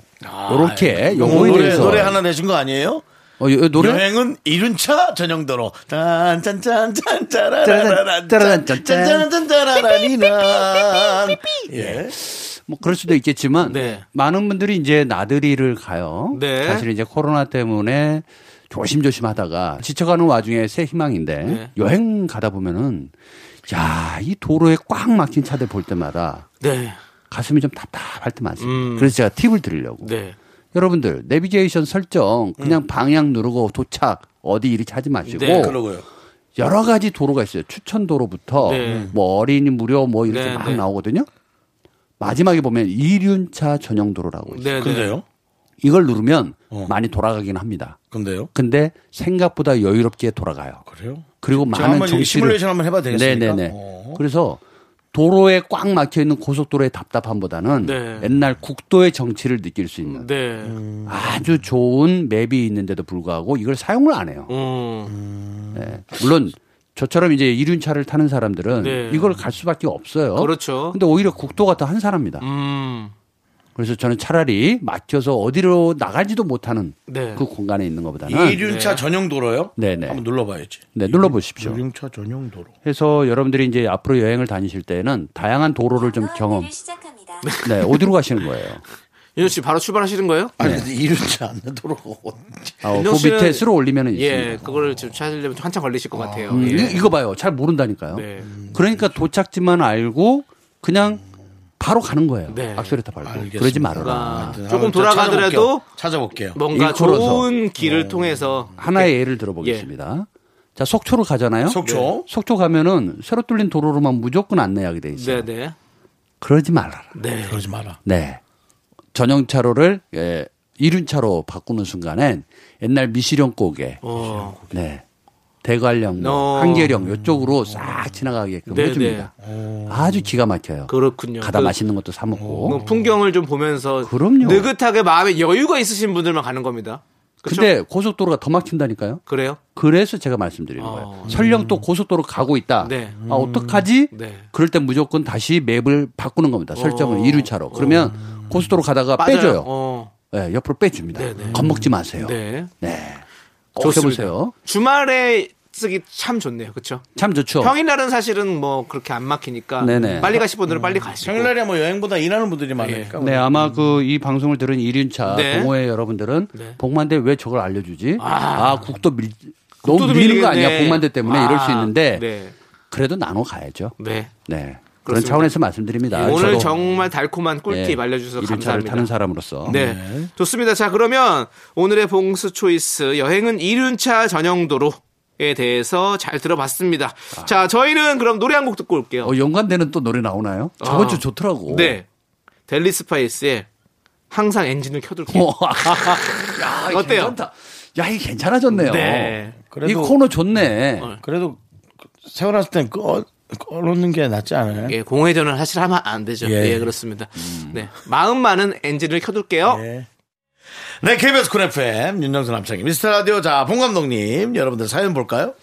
요렇게 요거에 아, 노래, 대해서. 노래 하나 내신 거 아니에요? 어, 요- 노래? 여행은 이륜차 전용도로. 짠짠짠짜라라리란. 예. 뭐 그럴 수도 있겠지만 네. 많은 분들이 이제 나들이를 가요. 네. 사실 이제 코로나 때문에 조심조심 하다가 지쳐가는 와중에 새 희망인데 네. 여행 가다 보면은 야, 이 도로에 꽉 막힌 차들 볼 때마다 네. 가슴이 좀 답답할 때 많습니다. 음. 그래서 제가 팁을 드리려고. 네. 여러분들 내비게이션 설정 그냥 방향 누르고 도착 어디 이렇게 하지 마시고 네, 그러고요. 여러 가지 도로가 있어요. 추천 도로부터 네. 뭐 어린이 무료 뭐 이렇게 네, 막 네. 나오거든요. 마지막에 보면 이륜차 전용 도로라고 있어요. 네. 근데요? 이걸 누르면 어. 많이 돌아가긴 합니다. 근데요? 근데 생각보다 여유롭게 돌아가요. 그래요? 그리고 많은 정치를 시뮬레이션 한번 해봐도 되겠습니까? 네네네. 어. 그래서 도로에 꽉 막혀 있는 고속도로의 답답함보다는 네. 옛날 국도의 정치를 느낄 수 있는 네. 아주 좋은 맵이 있는데도 불구하고 이걸 사용을 안 해요. 음. 네. 물론 저처럼 이제 이륜차를 타는 사람들은 네. 이걸 갈 수밖에 없어요. 그렇죠. 근데 오히려 국도가 더 한 사람입니다. 음. 그래서 저는 차라리 막혀서 어디로 나가지도 못하는 네. 그 공간에 있는 것보다는 이륜차 전용 도로요? 네네. 한번 눌러봐야지. 네, 눌러 보십시오. 이륜차 전용 도로. 해서 여러분들이 이제 앞으로 여행을 다니실 때는 다양한 도로를 좀 경험. 시작합니다. <laughs> 네, 어디로 가시는 거예요? 윤호 씨 바로 출발하시는 거예요? 아니 근데 이륜차 도로가 어딘지. 아, 그 윤정 씨는- 밑에 수로 올리면 예, 있습니다. 그거를 지금 찾으려면 한참 걸리실 것 같아요. 음, 예. 이- 이거 봐요. 잘 모른다니까요. 네. 그러니까 도착지만 알고 그냥 바로 가는 거예요. 네. 악셀레터 밟고. 알겠습니다. 그러지 말아라. 그러니까 조금 돌아가더라도 찾아볼게요. 찾아볼게요. 뭔가 일컬어서. 좋은 길을 통해서 하나의 예를 들어보겠습니다. 자, 속초로 가잖아요. 속초. 속초 가면은 새로 뚫린 도로로만 무조건 안내하게 돼 있어요. 네, 네. 그러지 말아라. 네. 그러지 마라. 네. 전용차로를 예, 이륜차로 바꾸는 순간엔 옛날 미시령 고개, 어. 네. 대관령, 뭐 어. 한계령 이쪽으로 싹 지나가게끔 네, 해줍니다. 아주 기가 막혀요. 그렇군요. 가다 그- 맛있는 것도 사 먹고. 그 풍경을 좀 보면서 그럼요. 느긋하게 마음에 여유가 있으신 분들만 가는 겁니다. 그렇죠? 근데 고속도로가 더 막힌다니까요. 그래요? 그래서 제가 말씀드리는 어. 거예요. 설령 또 고속도로 가고 있다. 네. 아, 어떡하지? 네. 그럴 땐 무조건 다시 맵을 바꾸는 겁니다. 설정을 어. 이륜차로 그러면 고속도로 가다가 맞아요. 빼줘요. 어. 네, 옆으로 빼줍니다. 네, 네. 겁먹지 마세요. 네. 네. 꼭 좋습니다. 해보세요. 주말에 쓰기 참 좋네요. 그렇죠? 참 좋죠. 평일날은 사실은 뭐 그렇게 안 막히니까 네네. 빨리 가실 분들은 빨리 가시고. 평일날에 뭐 여행보다 일하는 분들이 많으니까. 네, 아마 그 이 방송을 들은 이륜차 네. 동호회 여러분들은 네. 복만대 왜 저걸 알려주지? 아. 아, 국도 밀, 국도도 너무 밀리는 거 아니야? 복만대 때문에 이럴 수 아, 있는데 네. 그래도 나눠 가야죠. 네. 네. 그런 그렇습니다. 차원에서 말씀드립니다. 예, 오늘 정말 달콤한 꿀팁 네, 알려주셔서 감사합니다. 타는 사람으로서 네. 좋습니다. 자, 그러면 오늘의 봉스 초이스 여행은 이륜차 전용도로 에 대해서 잘 들어봤습니다. 자, 저희는 그럼 노래 한 곡 듣고 올게요. 어, 연관되는 또 노래 나오나요? 저번 아. 주 좋더라고. 네. 델리 스파이스의 항상 엔진을 켜둘게요. 어, <laughs> 야, 이거 <laughs> 어때요? 괜찮다. 야, 이게 괜찮아졌네요. 네. 그래도- 이 코너 좋네. 그래도 세워놨을 땐 꺼, 꺼놓는 게 낫지 않아요? 예, 공회전을 사실 하면 안 되죠. 예. 예, 그렇습니다. 네. 마음만은 엔진을 켜둘게요. 네. 네, KBS 쿨 FM, 윤정수 남창희, 미스터 라디오. 자, 봉 감독님, 여러분들 사연 볼까요?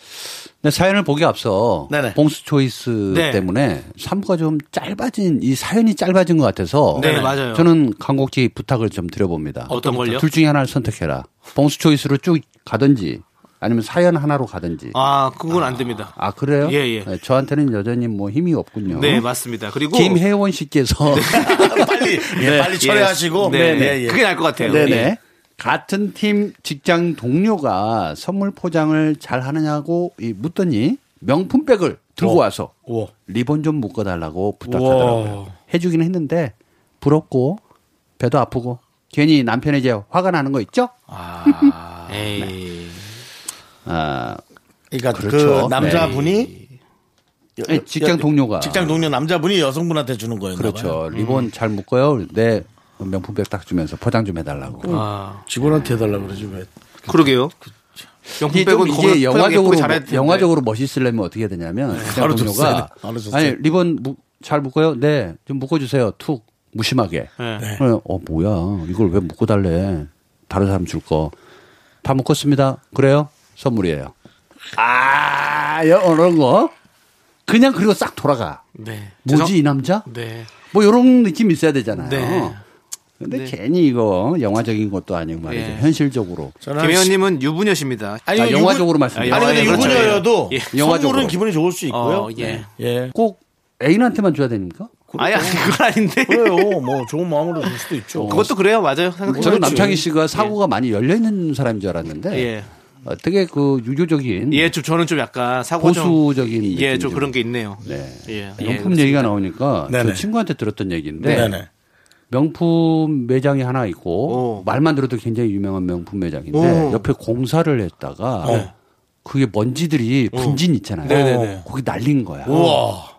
네, 사연을 보기 앞서 네네. 봉수 choice 네. 때문에 3부가 좀 짧아진 이 사연이 짧아진 것 같아서 네, 맞아요. 저는 간곡히 부탁을 좀 드려봅니다. 어떤 걸요? 둘 중에 하나를 선택해라. 봉수 choice로 쭉 가든지 아니면 사연 하나로 가든지. 아, 그건 안 됩니다. 아 그래요? 예, 예. 네, 저한테는 여전히 뭐 힘이 없군요. 네, 맞습니다. 그리고 김혜원 씨께서 <laughs> <laughs> 빨리, 예, 빨리 처리하시고. 네, 네. 예, 예. 그게 나을 것 같아요. 네네. 예. 같은 팀 직장 동료가 선물 포장을 잘 하느냐고 이 묻더니 명품백을 들고 어. 와서 우와. 리본 좀 묶어달라고 부탁하더라고요. 해주긴 했는데 부럽고 배도 아프고 괜히 이제 화가 나는 거 있죠? <laughs> 에이. 아, 그러니까 그 그렇죠. 남자분이 아니, 직장 동료가. 직장 동료 남자분이 여성분한테 주는 거예요. 그렇죠. 리본 잘 묶어요. 내 명품백 딱 주면서 포장 좀 해달라고. 아, 직원한테 해달라고 그러지 왜? 그러게요. 명품 이게 좀 빼고 이게 영화적으로. 영화적으로 멋있으려면 어떻게 되냐면 직장 바로 줬어야 동료가 아니 리본 묶- 잘 묶어요? 네, 좀 묶어주세요. 툭 무심하게. 네. 어, 어, 뭐야 이걸 왜 묶고 달래? 다른 사람 줄 거. 다 묶었습니다. 그래요? 선물이에요. 아, 이런 거. 그냥 그리고 싹 돌아가. 네. 뭐지 죄송- 이 남자? 네. 뭐 이런 느낌 있어야 되잖아요. 네. 근데 네. 괜히 이거 영화적인 것도 아니고 말이죠. 예. 현실적으로. 저는 김혜원님은 유부녀십니다. 아니, 아, 유부- 영화적으로 말씀드려요. 아니 근데 예, 그렇죠. 유부녀여도 예. 영화적으로. 기분이 좋을 수 있고요. 어, 예. 예. 꼭 애인한테만 줘야 됩니까? 아니, 아니, 그건 아닌데. 그래요. 뭐 좋은 마음으로 줄 수도 있죠. 그것도 그래요. 맞아요. 생각해 저는 남창희 씨가 사고가 많이 열려 있는 사람인 줄 알았는데 예. 어, 되게 그 유교적인 예, 좀 저는 좀 약간 사고 좀 보수적인 예, 좀 그런 게 있네요. 네. 예. 예, 명품 얘기가 나오니까 네네. 저 친구한테 들었던 얘기인데 네네. 명품 매장이 하나 있고 오. 말만 들어도 굉장히 유명한 명품 매장인데 오. 옆에 공사를 했다가 네. 그게 먼지들이 분진 있잖아요. 네네네. 거기 날린 거야. 우와.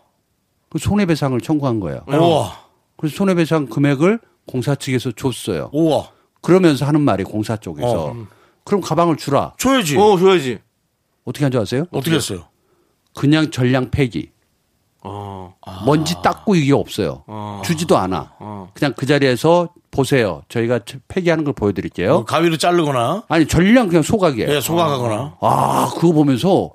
그 손해배상을 청구한 거예요. 우와. 그래서 손해배상 금액을 공사 측에서 줬어요. 우와. 그러면서 하는 말이 공사 쪽에서 어. 그럼 가방을 주라. 줘야지. 어, 줘야지. 어떻게 한 줄 아세요? 어떻게 했어요? 그냥 전량 폐기. 어. 먼지 닦고 이게 없어요. 어. 주지도 않아. 어. 그냥 그 자리에서 보세요. 저희가 폐기하는 걸 보여드릴게요. 뭐 가위로 자르거나 아니 전량 그냥 소각이에요. 예, 소각하거나. 아 그거 보면서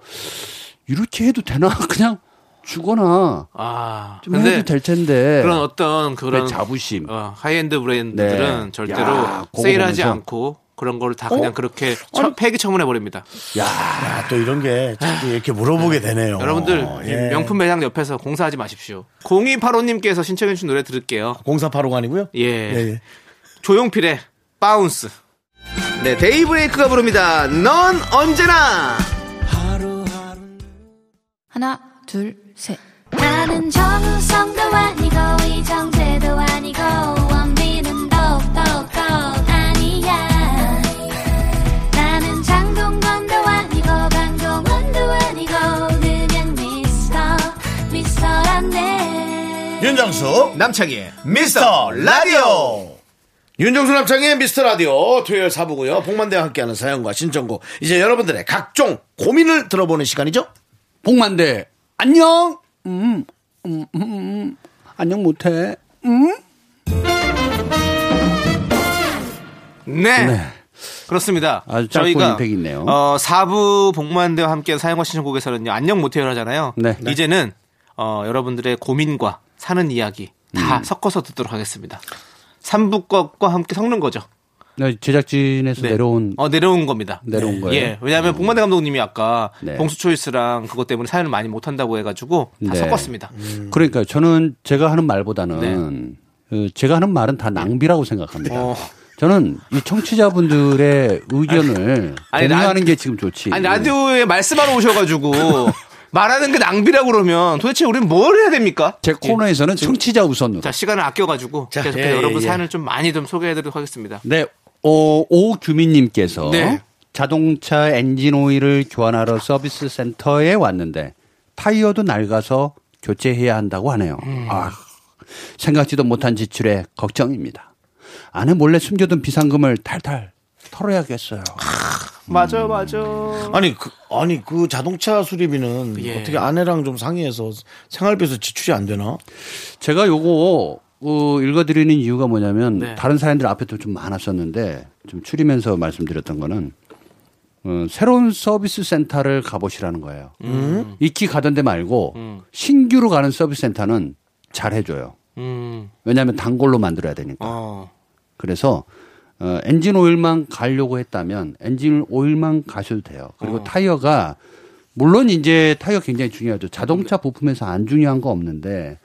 이렇게 해도 되나? <laughs> 그냥 주거나 아. 좀 근데 해도 될 텐데. 그런 어떤 그런 그 자부심. 어, 하이엔드 브랜드들은 네. 절대로 야, 세일하지 보면서. 않고 그런 걸 다 그냥 그렇게 처- 폐기 처분해 버립니다. 야 아, 또 이런 게 자꾸 이렇게 물어보게 되네요. 여러분들 이 예. 명품 매장 옆에서 공사하지 마십시오. 0285님께서 신청해 주신 노래 들을게요. 0485가 아니고요? 예. 예, 예. 조용필의 Bounce. 네, 데이브레이크가 부릅니다. 넌 언제나. 하나, 둘, 셋. 나는 정우성도 아니고 이정재도 아니고 윤정수 남창희의 미스터 라디오. 윤정수 남창의 미스터 라디오 토요일 사부고요. 복만대와 함께하는 사연과 신청곡. 이제 여러분들의 각종 고민을 들어보는 시간이죠. 복만대 안녕. 음, 음, 음, 음. 안녕 못해. 음? 네. 네. 그렇습니다. 아주 저희가 임팩 있네요. 어, 4부 복만대와 함께 사연과 신청곡에서는요. 안녕 못해요 하잖아요. 네. 이제는 어, 여러분들의 고민과 사는 이야기 음. 다 섞어서 듣도록 하겠습니다. 3부 것과 함께 섞는 거죠. 네, 제작진에서 네. 내려온 어, 내려온 겁니다. 내려온 거예요. 예. 왜냐하면 복만대 감독님이 아까 네. 봉수 초이스랑 그것 때문에 사연을 많이 못 한다고 해가지고 다 네. 섞었습니다. 그러니까 저는 제가 하는 말보다는 어, 제가 하는 말은 다 낭비라고 생각합니다. 네. 어. 저는 이 청취자분들의 의견을 아니, 공유하는 라- 게 지금 좋지. 아니 라디오에 말씀하러 오셔가지고 <laughs> 말하는 게 낭비라고 그러면 도대체 우리는 뭘 해야 됩니까? 제 코너에서는 청취자 우선으로. 자 시간을 아껴가지고 자, 계속해서 예, 여러분 예. 사연을 좀 많이 좀 소개해드리도록 하겠습니다. 네, 어, 오규민님께서 네. 자동차 엔진 오일을 교환하러 서비스 센터에 왔는데 타이어도 낡아서 교체해야 한다고 하네요. 음. 아, 생각지도 못한 지출에 걱정입니다. 아내 몰래 숨겨둔 비상금을 탈탈 털어야겠어요. 맞아요, 맞아. 아니 그 아니 그 자동차 수리비는 예. 어떻게 아내랑 좀 상의해서 생활비에서 지출이 안 되나? 제가 요거 어, 읽어드리는 이유가 뭐냐면 네. 다른 사연들 앞에도 좀 많았었는데 좀 추리면서 말씀드렸던 거는 어, 새로운 서비스 센터를 가보시라는 거예요. 익히 가던 데 말고 음. 신규로 가는 서비스 센터는 잘 해줘요. 음, 왜냐하면 단골로 만들어야 되니까. 어, 그래서 어, 엔진 오일만 갈려고 했다면 엔진 오일만 가셔도 돼요. 그리고 타이어가 물론 이제 타이어 굉장히 중요하죠. 자동차 부품에서 안 중요한 거 없는데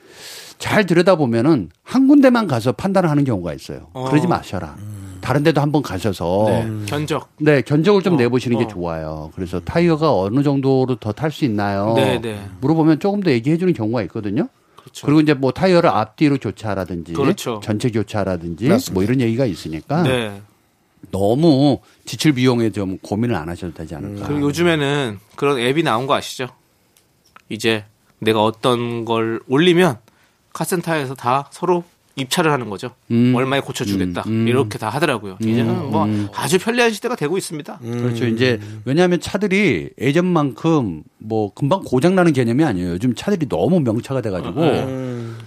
잘 들여다 보면은 한 군데만 가서 판단을 하는 경우가 있어요. 그러지 마셔라. 다른 데도 한번 가셔서 네, 네, 견적. 견적을 좀 어, 내보시는 게 어. 좋아요. 그래서 타이어가 어느 정도로 더 탈 수 있나요? 네, 네. 물어보면 조금 더 얘기해 주는 경우가 있거든요. 그렇죠. 그리고 이제 뭐 타이어를 앞뒤로 교체하라든지 그렇죠. 전체 교체하라든지 맞습니다. 뭐 이런 얘기가 있으니까 네. 너무 지출 비용에 좀 고민을 안 하셔도 되지 않을까. 그리고 요즘에는 그런 앱이 나온 거 아시죠? 이제 내가 어떤 걸 올리면 카센터에서 다 서로 입찰을 하는 거죠. 음. 얼마에 고쳐주겠다. 음, 음. 이렇게 다 하더라고요. 이제는 뭐 아주 편리한 시대가 되고 있습니다. 그렇죠. 이제 왜냐하면 차들이 예전만큼 뭐 금방 고장 나는 개념이 아니에요. 요즘 차들이 너무 명차가 돼가지고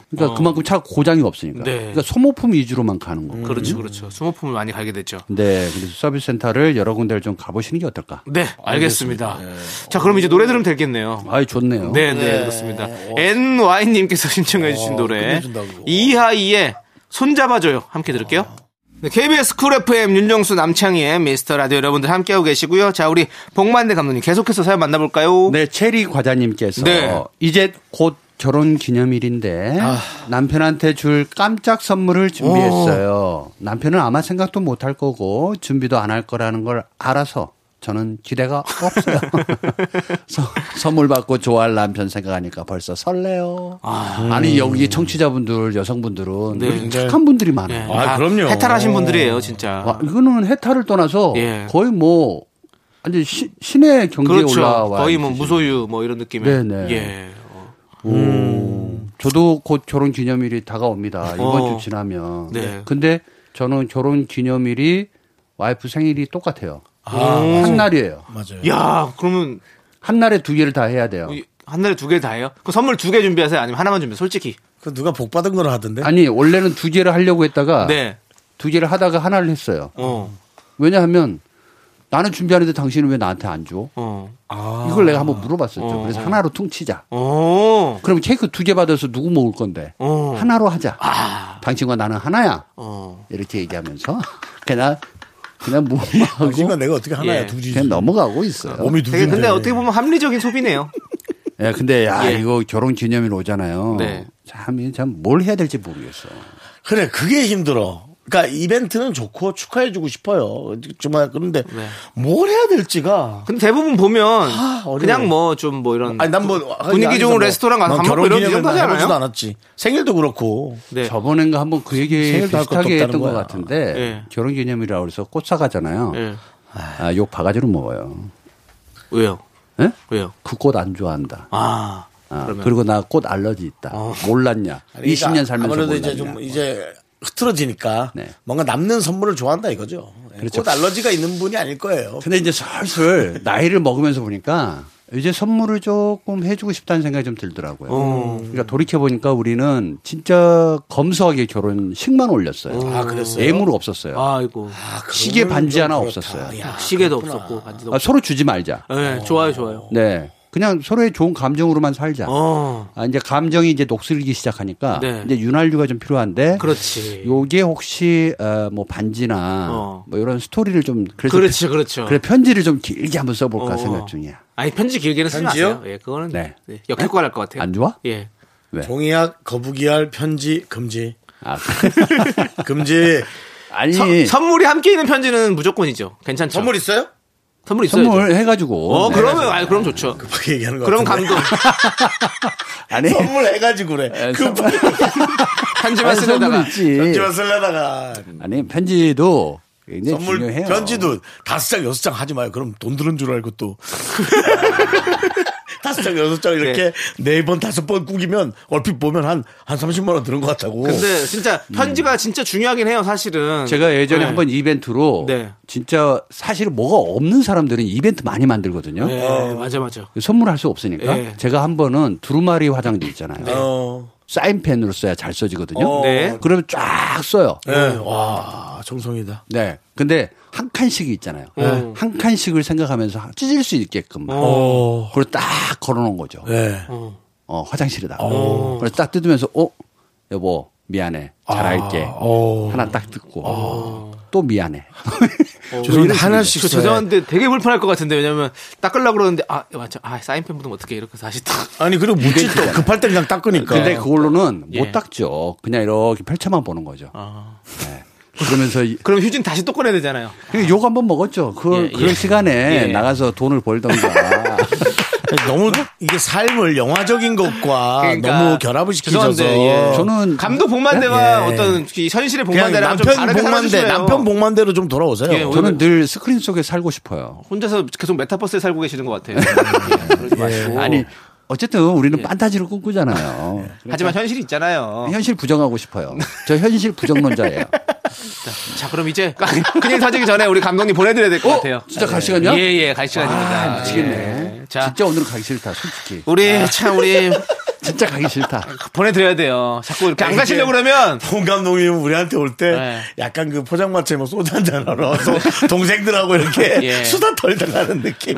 그러니까 그만큼 차 고장이 없으니까. 네. 그러니까 소모품 위주로만 가는 거고. 그렇죠, 그렇죠. 수모품을 많이 갈게 됐죠. 네, 그래서 서비스 센터를 여러 군데를 좀 가보시는 게 어떨까? 네, 알겠습니다. 자, 그럼 이제 노래 들으면 되겠네요. 아이 좋네요. 네, 네, 그렇습니다. NY님께서 <laughs> 신청해주신 노래 끝내준다고. 이하이의 손잡아줘요. 함께 들을게요. 네, KBS 쿨 FM 윤정수 남창희의 미스터 라디오 여러분들 함께하고 계시고요. 자, 우리 복만대 감독님 계속해서 사연 만나볼까요? 네, 체리 과자님께서 네. 이제 곧 결혼 기념일인데 아. 남편한테 줄 깜짝 선물을 준비했어요. 남편은 아마 생각도 못 할 거고 준비도 안 할 거라는 걸 알아서 저는 기대가 없어요. <laughs> 서- 선물 받고 좋아할 남편 생각하니까 벌써 설레요. 아. 니 여기 청취자분들 여성분들은 네. 되게 착한 분들이 네. 많아요. 아, 다 그럼요. 해탈하신 분들이에요, 진짜. 와, 이거는 해탈을 떠나서 예. 거의 뭐 완전 시- 신의 경지에 그렇죠. 올라와 거의 뭐 무소유 뭐 이런 느낌의. 네네. 예. 어. 음. 저도 곧 결혼 기념일이 다가옵니다. 이번 어. 주 지나면. 네. 근데 저는 결혼 기념일이 와이프 생일이 똑같아요. 아, 한 날이에요. 맞아요. 야, 그러면 한 날에 두 개를 다 해야 돼요. 이- 한 달에 두 개 다 해요? 그 선물 두 개 준비하세요? 아니면 하나만 준비해? 솔직히. 그 누가 복 받은 거라 하던데. 아니 원래는 두 개를 하려고 했다가 네. 두 개를 하다가 하나를 했어요. 어. 왜냐하면 나는 준비하는데 당신은 왜 나한테 안 줘? 어. 이걸 내가 한번 물어봤었죠. 어, 그래서 어. 하나로 퉁치자. 어. 그럼 케이크 두 개 받아서 누구 먹을 건데? 어. 하나로 하자. 아. 당신과 나는 하나야. 어. 이렇게 얘기하면서 그냥 그냥 무마하고 당신과 내가 어떻게 하나야 예. 두지. 그냥 넘어가고 있어요. 몸이 두 개인데. 근데 어떻게 보면 합리적인 소비네요. <laughs> 예, 근데 야 예. 이거 결혼 기념일 오잖아요. 네. 참, 참 뭘 해야 될지 모르겠어. 그래, 그게 힘들어. 그러니까 이벤트는 좋고 축하해주고 싶어요. 정말 그런데 네. 뭘 해야 될지가. 근데 대부분 보면 어려워요. 그냥 뭐좀뭐 이런 아니 난 뭐 분위기 좋은 레스토랑 가서 밥 먹고 이런 정도 하지 않아요? 않았지. 생일도 그렇고. 네. 저번엔가 한번 그 얘기 비슷하게 했던 것 거야. 같은데 예. 결혼 기념일이라고 해서 꽃 사가잖아요. 예. 아, 욕 바가지로 먹어요. 왜요? 예? 왜요? 그 꽃 안 좋아한다. 아. 아, 그러면 그리고 나 꽃 알러지 있다. 몰랐냐? 아니, 20년 그러니까 살면서 아무래도 몰랐냐? 이제 좀 이제 흐트러지니까 네. 뭔가 남는 선물을 좋아한다 이거죠. 예, 그렇죠. 꽃 알러지가 있는 분이 아닐 거예요. 근데 이제 슬슬 나이를 먹으면서 보니까 이제 선물을 조금 해주고 싶다는 생각이 좀 들더라고요. 어. 그러니까 돌이켜 보니까 우리는 진짜 검소하게 결혼식만 올렸어요. 아, 그랬어요? 예물 없었어요. 아이고. 시계 반지 좀 하나 그렇다. 없었어요. 야, 시계도 그렇구나. 없었고 반지도 아, 없었고. 서로 주지 말자. 네, 좋아요, 좋아요. 네. 그냥 서로의 좋은 감정으로만 살자. 어. 아, 이제 감정이 이제 녹슬기 시작하니까 네. 이제 윤활유가 좀 필요한데 그렇지. 요게 혹시 어, 뭐 반지나 어. 뭐 이런 스토리를 좀 그래서 그렇죠, 그렇죠. 그래 편지를 좀 길게 한번 써볼까 어. 생각 중이야. 아니 편지 길게는 쓰지? 마세요. 예, 그거는 네. 네. 역효과를 할것 같아요. 안 좋아? 예. 왜? 종이약, 거북이알, 편지, 금지. 아, <laughs> 금지. 아니 서- 선물이 함께 있는 편지는 무조건이죠. 괜찮죠. 선물 있어요? 선물 있어요. 선물 해가지고. 어, 네. 그러면 아, 그럼 좋죠. 급하게 얘기하는 거 그럼. 감동. <laughs> 아니 선물 해가지고 그래. 에, 급하게 편지만 쓰려다가 있지. 편지만 쓰려다가. 아니 편지도 굉장히 선물 중요해요. 편지도 다섯 장 여섯 장 하지 마요. 그럼 돈 드는 줄 알고 또 <laughs> 다섯 장 여섯 장 이렇게 네 번 다섯 번 꾸기면 얼핏 보면 한 한 30만 원 드는 것 같다고. 근데 진짜 편지가 진짜 중요하긴 해요, 사실은. 제가 예전에 네. 한번 이벤트로 네. 진짜 사실 뭐가 없는 사람들은 이벤트 많이 만들거든요. 네, 맞아, 맞아. 선물할 수 없으니까 네. 제가 한 번은 두루마리 화장지 있잖아요. 어. 사인펜으로 써야 잘 써지거든요. 네. 그러면 쫙 써요. 네. 와 정성이다. 네. 근데 한 칸씩이 있잖아요. 음. 한 칸씩을 생각하면서 찢을 수 있게끔. 어. 그걸 딱 걸어놓은 거죠. 네. 어, 화장실에다가. 그래서 딱 뜯으면서, 어, 여보, 미안해. 잘할게. 어. 하나 딱 듣고. 또 미안해. 죄송한데 하나씩 저 죄송한데 되게 불편할 것 같은데 왜냐면 닦으려고 그러는데 아 맞죠 아 사인펜 묻으면 어떻게 이렇게 다시 또 아니 그리고 묻지 또 급할 때 그냥 닦으니까. 근데 그걸로는 예. 못 닦죠. 그냥 이렇게 펼쳐만 보는 거죠. 아. 네. 그러면서 이- 그럼 휴진 다시 또 꺼내야 되잖아요 그욕 한번 먹었죠. 그, 예, 그런 예. 시간에 예. 나가서 돈을 벌던가. <laughs> 너무 이게 삶을 영화적인 것과 그러니까 너무 결합을 시키셔서 죄송한데, 예. 저는 감독 복만대와 예. 어떤 이 현실의 복만대랑 좀 남편 다르게 복만대 남편 복만대로 좀 돌아오세요. 예, 저는 늘 스크린 속에 살고 싶어요. 혼자서 계속 메타버스에 살고 계시는 것 같아요 예, 그러지 마시고 아니 어쨌든 우리는 판타지를 꿈꾸잖아요. <laughs> 예. 하지만 현실이 있잖아요. 현실 부정하고 싶어요. 저 현실 부정론자예요. <laughs> 자, 그럼 이제 큰일 터지기 전에 우리 감독님 보내드려야 될것 어? 같아요. 진짜 갈 시간이야? 예, 예, 갈 시간입니다. 아, 미치겠네. 예. 자, 진짜 오늘은 가기 싫다, 솔직히. 우리 참 우리 <laughs> 진짜 가기 싫다. 보내드려야 돼요. 자꾸 이렇게 안 가시려고 그러면 홍 감독님 우리한테 올때 네. 약간 그 포장마차에 뭐 소주 한잔 하러 소- <laughs> 동생들하고 이렇게 예. 수다 털다 가는 느낌.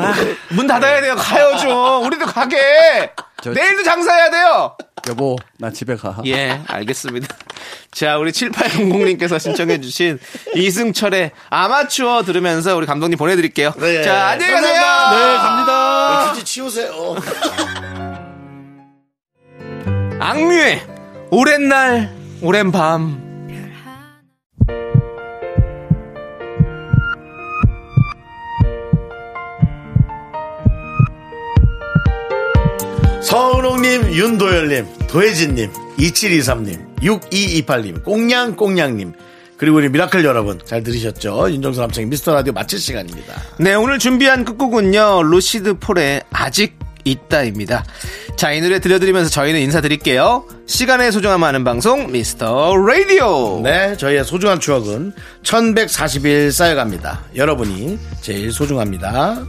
문 닫아야 돼요. 가요 좀. 우리도 가게. 저- 내일도 장사해야 돼요. 여보, 나 집에 가. 예, 알겠습니다. 자, 우리 7800님께서 신청해주신 이승철의 아마추어 들으면서 우리 감독님 보내드릴게요. 네. 자, 안녕히 가세요. 감사합니다. 네, 갑니다. 휴지 치우세요. 악뮤의 오랜 날, 오랜 밤. 서은홍님, 윤도열님, 도혜진님, 2723님, 6228님, 꽁냥꽁냥님, 그리고 우리 미라클 여러분 잘 들으셨죠? 윤정수 남창희의 미스터 라디오 마칠 시간입니다. 네, 오늘 준비한 끝곡은요, 루시드 폴의 아직 있다입니다. 자, 이 노래 들려드리면서 저희는 인사드릴게요. 시간의 소중함 아는 방송, 미스터 라디오. 네, 저희의 소중한 추억은 1140일 쌓여갑니다. 여러분이 제일 소중합니다.